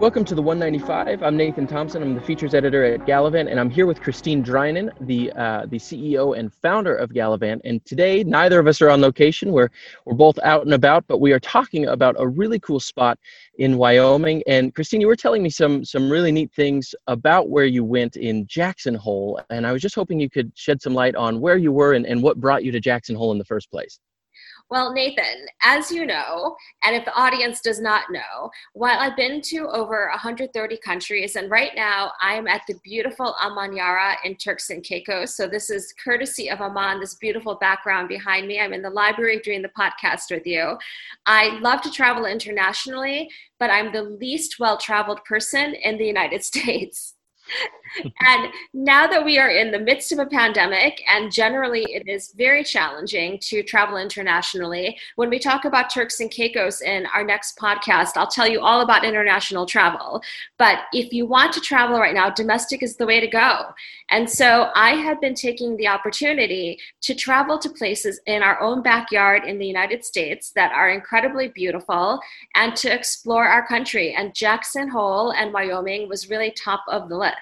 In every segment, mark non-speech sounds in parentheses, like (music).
Welcome to the 195. I'm Nathan Thompson. I'm the features editor at Gallivant, and I'm here with Christine Drinan, the uh, the CEO and founder of Gallivant. And today, neither of us are on location. We're we're both out and about, but we are talking about a really cool spot in Wyoming. And Christine, you were telling me some some really neat things about where you went in Jackson Hole, and I was just hoping you could shed some light on where you were and, and what brought you to Jackson Hole in the first place. Well, Nathan, as you know, and if the audience does not know, while I've been to over 130 countries, and right now I'm at the beautiful Amanyara in Turks and Caicos. So this is courtesy of Aman, this beautiful background behind me. I'm in the library doing the podcast with you. I love to travel internationally, but I'm the least well traveled person in the United (laughs) States (laughs) and now that we are in the midst of a pandemic, and generally it is very challenging to travel internationally, when we talk about Turks and Caicos in our next podcast, I'll tell you all about international travel. But if you want to travel right now, domestic is the way to go. And so I have been taking the opportunity to travel to places in our own backyard in the United States that are incredibly beautiful and to explore our country. And Jackson Hole and Wyoming was really top of the list.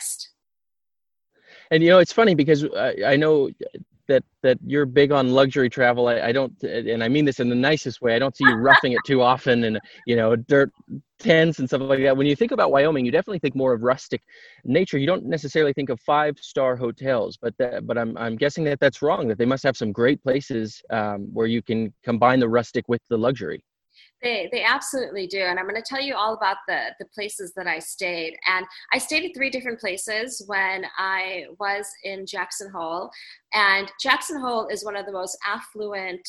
And you know, it's funny because I, I know that that you're big on luxury travel. I, I, don't, and I mean this in the nicest way. I don't see you roughing it too often, and you know, dirt tents and stuff like that. When you think about Wyoming, you definitely think more of rustic nature. You don't necessarily think of five star hotels, but that, but I'm I'm guessing that that's wrong. That they must have some great places um, where you can combine the rustic with the luxury. They, they absolutely do. And I'm going to tell you all about the, the places that I stayed. And I stayed at three different places when I was in Jackson Hole. And Jackson Hole is one of the most affluent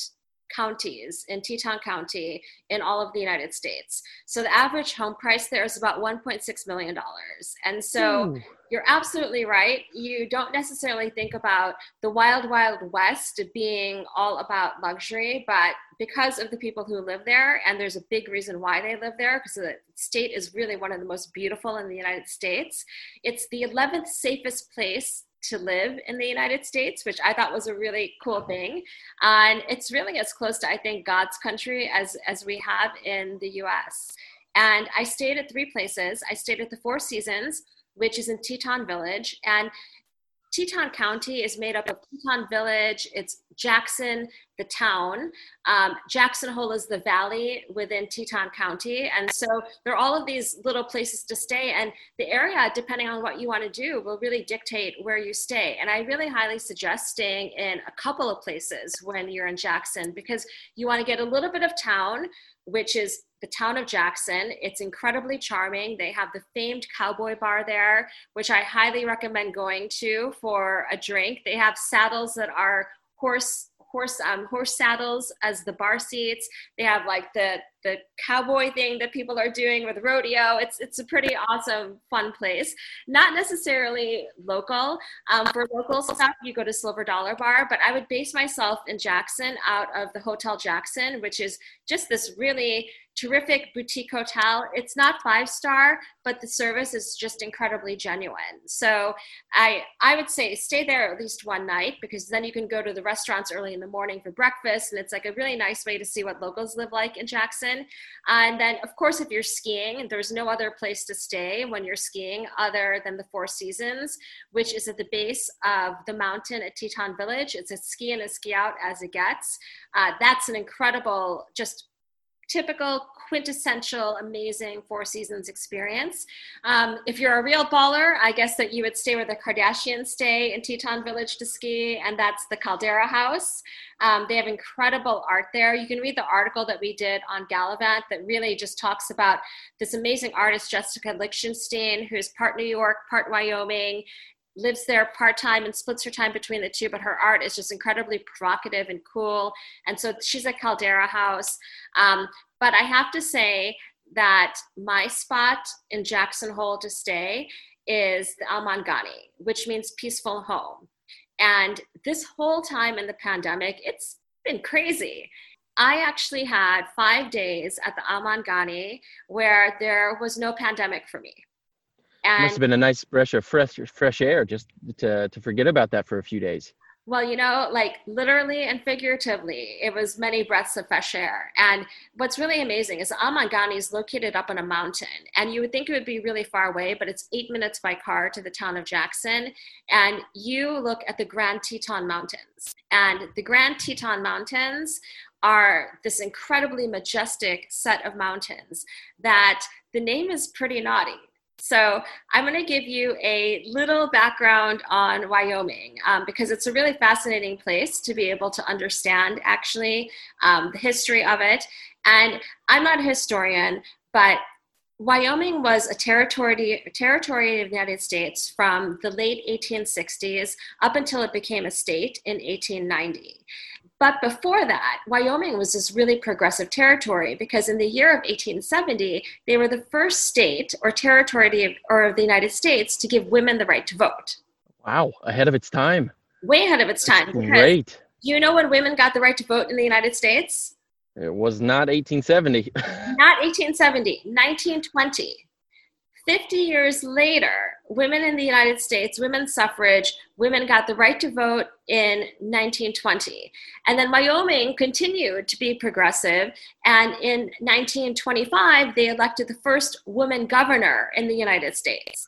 counties in Teton County in all of the United States. So the average home price there is about $1.6 million. And so Ooh. you're absolutely right. You don't necessarily think about the wild, wild west being all about luxury, but because of the people who live there, and there's a big reason why they live there, because the state is really one of the most beautiful in the United States. It's the 11th safest place to live in the United States, which I thought was a really cool thing. And it's really as close to, I think, God's country as, as we have in the US. And I stayed at three places. I stayed at the Four Seasons, which is in Teton Village. And Teton County is made up of Teton Village, it's Jackson, the town. Um, Jackson Hole is the valley within Teton County. And so there are all of these little places to stay. And the area, depending on what you want to do, will really dictate where you stay. And I really highly suggest staying in a couple of places when you're in Jackson because you want to get a little bit of town, which is the town of Jackson. It's incredibly charming. They have the famed cowboy bar there, which I highly recommend going to for a drink. They have saddles that are horse horse um, horse saddles as the bar seats. They have like the the cowboy thing that people are doing with rodeo. It's it's a pretty awesome, fun place. Not necessarily local. Um, for local stuff, you go to Silver Dollar Bar, but I would base myself in Jackson out of the Hotel Jackson, which is just this really terrific boutique hotel. It's not five star, but the service is just incredibly genuine. So I I would say stay there at least one night because then you can go to the restaurants early in the morning for breakfast, and it's like a really nice way to see what locals live like in Jackson. And then of course, if you're skiing, there's no other place to stay when you're skiing other than the Four Seasons, which is at the base of the mountain at Teton Village. It's a ski in and ski out as it gets. Uh, that's an incredible just typical quintessential amazing four seasons experience. Um, if you're a real baller i guess that you would stay where the kardashians stay in teton village to ski and that's the caldera house. Um, they have incredible art there. You can read the article that we did on gallivant that really just talks about this amazing artist jessica lichtenstein who's part new york part wyoming lives there part time and splits her time between the two, but her art is just incredibly provocative and cool. And so she's at Caldera House. Um, but I have to say that my spot in Jackson Hole to stay is the Amangani, which means peaceful home. And this whole time in the pandemic, it's been crazy. I actually had five days at the Amangani where there was no pandemic for me. And Must have been a nice breath of fresh fresh air just to to forget about that for a few days. Well, you know, like literally and figuratively, it was many breaths of fresh air. And what's really amazing is Amangani is located up on a mountain. And you would think it would be really far away, but it's eight minutes by car to the town of Jackson. And you look at the Grand Teton Mountains. And the Grand Teton Mountains are this incredibly majestic set of mountains that the name is pretty naughty so, I'm going to give you a little background on Wyoming um, because it's a really fascinating place to be able to understand actually um, the history of it. And I'm not a historian, but Wyoming was a territory, territory of the United States from the late 1860s up until it became a state in 1890. But before that, Wyoming was this really progressive territory because in the year of 1870, they were the first state or territory of, or of the United States to give women the right to vote. Wow, ahead of its time. Way ahead of its time. Great. Do you know when women got the right to vote in the United States? It was not 1870. (laughs) not 1870, 1920. 50 years later, women in the United States, women's suffrage, women got the right to vote in 1920. And then Wyoming continued to be progressive. And in 1925, they elected the first woman governor in the United States.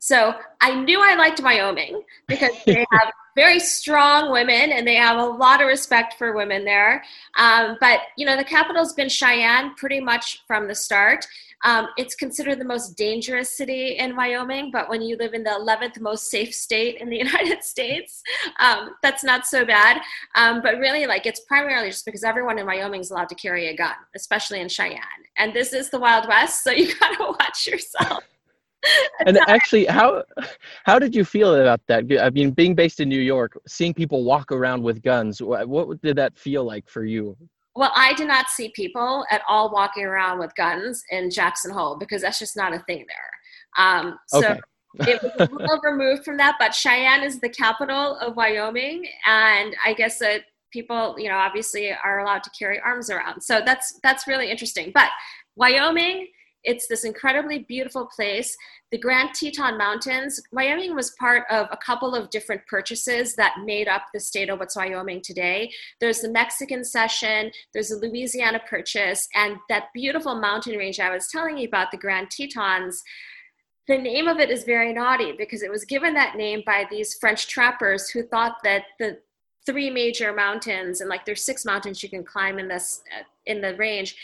So I knew I liked Wyoming because they (laughs) have very strong women and they have a lot of respect for women there. Um, but, you know, the capital's been Cheyenne pretty much from the start. Um, it's considered the most dangerous city in Wyoming, but when you live in the 11th most safe state in the (laughs) United States, um, that's not so bad. Um, but really, like, it's primarily just because everyone in Wyoming is allowed to carry a gun, especially in Cheyenne. And this is the Wild West, so you (laughs) gotta watch yourself. (laughs) and actually how how did you feel about that i mean being based in new york seeing people walk around with guns what, what did that feel like for you well, I did not see people at all walking around with guns in Jackson Hole because that's just not a thing there. Um, so okay. it was a little (laughs) removed from that, but Cheyenne is the capital of Wyoming, and I guess that people, you know, obviously are allowed to carry arms around. So that's that's really interesting. But Wyoming it's this incredibly beautiful place. The Grand Teton Mountains, Wyoming was part of a couple of different purchases that made up the state of what's Wyoming today. There's the Mexican Cession, there's the Louisiana Purchase, and that beautiful mountain range I was telling you about, the Grand Tetons the name of it is very naughty because it was given that name by these French trappers who thought that the three major mountains and like there's six mountains you can climb in this uh, in the range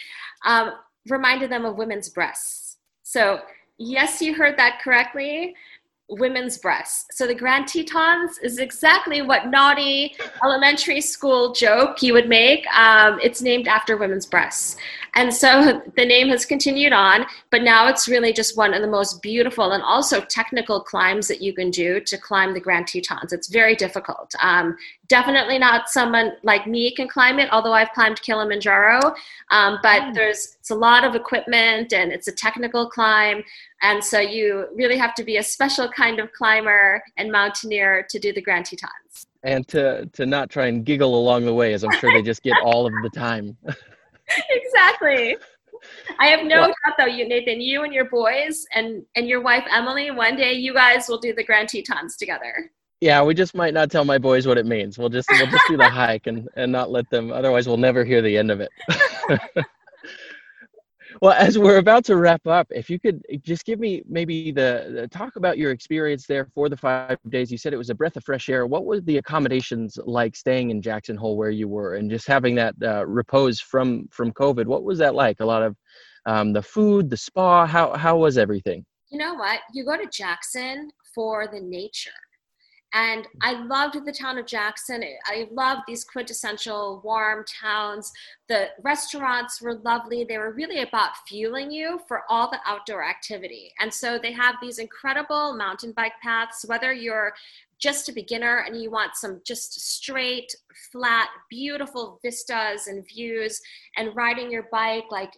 um, reminded them of women's breasts. So, yes, you heard that correctly women's breasts. So the Grand Tetons is exactly what naughty elementary school joke you would make. Um, it's named after women's breasts. And so the name has continued on, but now it's really just one of the most beautiful and also technical climbs that you can do to climb the Grand Tetons. It's very difficult. Um, definitely not someone like me can climb it, although I've climbed Kilimanjaro. Um, but mm. there's it's a lot of equipment and it's a technical climb. And so you really have to be a special kind of climber and mountaineer to do the Grand Tetons. And to, to not try and giggle along the way, as I'm sure they just get (laughs) all of the time. exactly. I have no well, doubt though, you Nathan, you and your boys and and your wife Emily, one day you guys will do the Grand Tetons together. Yeah, we just might not tell my boys what it means. We'll just we'll just do the (laughs) hike and and not let them. Otherwise, we'll never hear the end of it. (laughs) well, as we're about to wrap up, if you could just give me maybe the, the, talk about your experience there for the five days. You said it was a breath of fresh air. What were the accommodations like staying in Jackson Hole where you were, and just having that uh, repose from from COVID? What was that like? A lot of um, the food, the spa. How how was everything? You know what? You go to Jackson for the nature and I loved the town of Jackson. I loved these quintessential warm towns. The restaurants were lovely. They were really about fueling you for all the outdoor activity. And so they have these incredible mountain bike paths, whether you're just a beginner and you want some just straight, flat, beautiful vistas and views and riding your bike like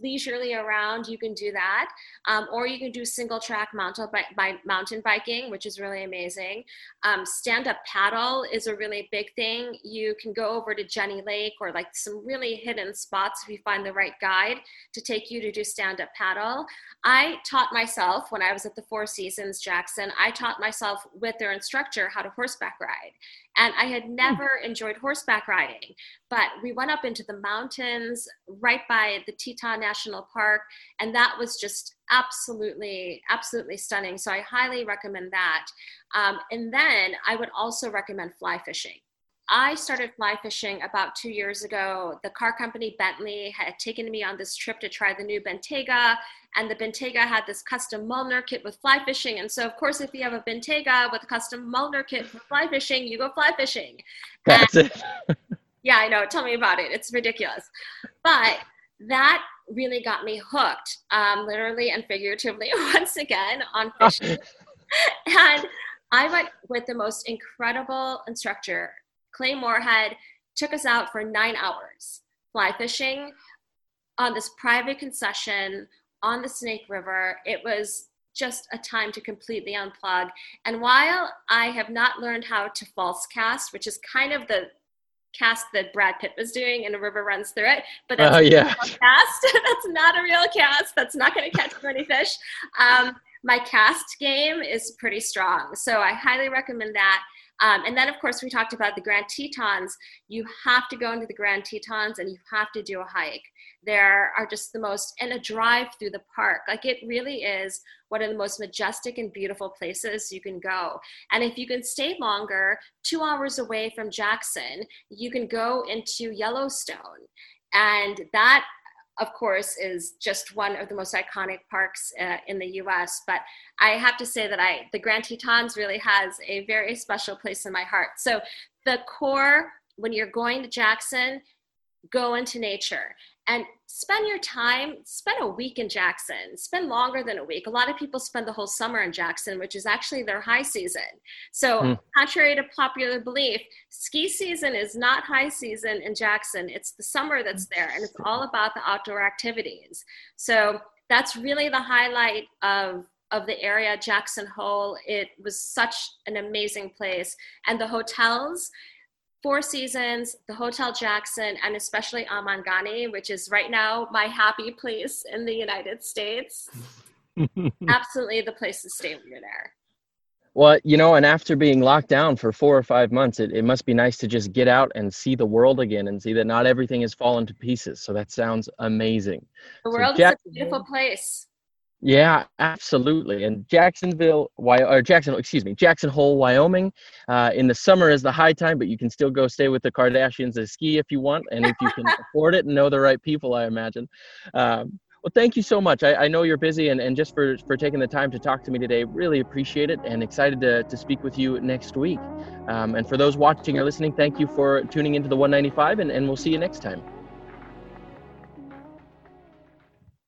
leisurely around, you can do that. Um, or you can do single track mountain, by, mountain biking, which is really amazing. Um, stand up paddle is a really big thing. You can go over to Jenny Lake or like some really hidden spots if you find the right guide to take you to do stand up paddle. I taught myself when I was at the Four Seasons Jackson, I taught myself with their instructor instructor how to horseback ride. And I had hmm. never enjoyed horseback riding, but we went up into the mountains right by the Teton National Park, and that was just absolutely, absolutely stunning. So I highly recommend that. Um, and then I would also recommend fly fishing. I started fly fishing about two years ago. The car company Bentley had taken me on this trip to try the new Bentayga, and the Bentayga had this custom Mulliner kit with fly fishing. And so, of course, if you have a Bentayga with a custom Mulliner kit for fly fishing, you go fly fishing. That's and, it. (laughs) yeah, I know. Tell me about it. It's ridiculous. But that really got me hooked, um, literally and figuratively, (laughs) once again on fishing. and I went with the most incredible instructor Clay Moorhead took us out for nine hours fly fishing on this private concession on the Snake River. It was just a time to completely unplug. And while I have not learned how to false cast, which is kind of the cast that Brad Pitt was doing and a river runs through it, but that's uh, yeah. cast. (laughs) that's not a real cast. That's not going to catch many fish. Um, my cast game is pretty strong. So I highly recommend that. Um, and then, of course, we talked about the Grand Tetons. You have to go into the Grand Tetons and you have to do a hike. There are just the most, and a drive through the park. Like it really is one of the most majestic and beautiful places you can go. And if you can stay longer, two hours away from Jackson, you can go into Yellowstone. And that of course, is just one of the most iconic parks uh, in the U.S. But I have to say that I, the Grand Tetons really has a very special place in my heart. So the core, when you're going to Jackson, go into nature and spend your time spend a week in jackson. Spend longer than a week. A lot of people spend the whole summer in jackson which is actually their high season. So mm. contrary to popular belief ski season is not high season in jackson. It's the summer that's there and it's all about the outdoor activities. So that's really the highlight of of the area jackson hole. It was such an amazing place. And the hotels Four Seasons, the Hotel Jackson, and especially Amangani, which is right now my happy place in the United States. (laughs) Absolutely the place to stay when you're there. Well, you know, and after being locked down for four or five months, it, it must be nice to just get out and see the world again and see that not everything has fallen to pieces. So that sounds amazing. The world so Jack- is a beautiful place. Yeah, absolutely. And Jacksonville, or Jackson, excuse me, Jackson Hole, Wyoming. Uh, in the summer is the high time, but you can still go stay with the Kardashians to ski if you want, and if you can (laughs) afford it and know the right people, I imagine. Um, well, thank you so much. I, I, know you're busy, and, and just for, for taking the time to talk to me today, really appreciate it, and excited to, to speak with you next week. Um, and for those watching or listening, thank you for tuning into the 195, and, and we'll see you next time.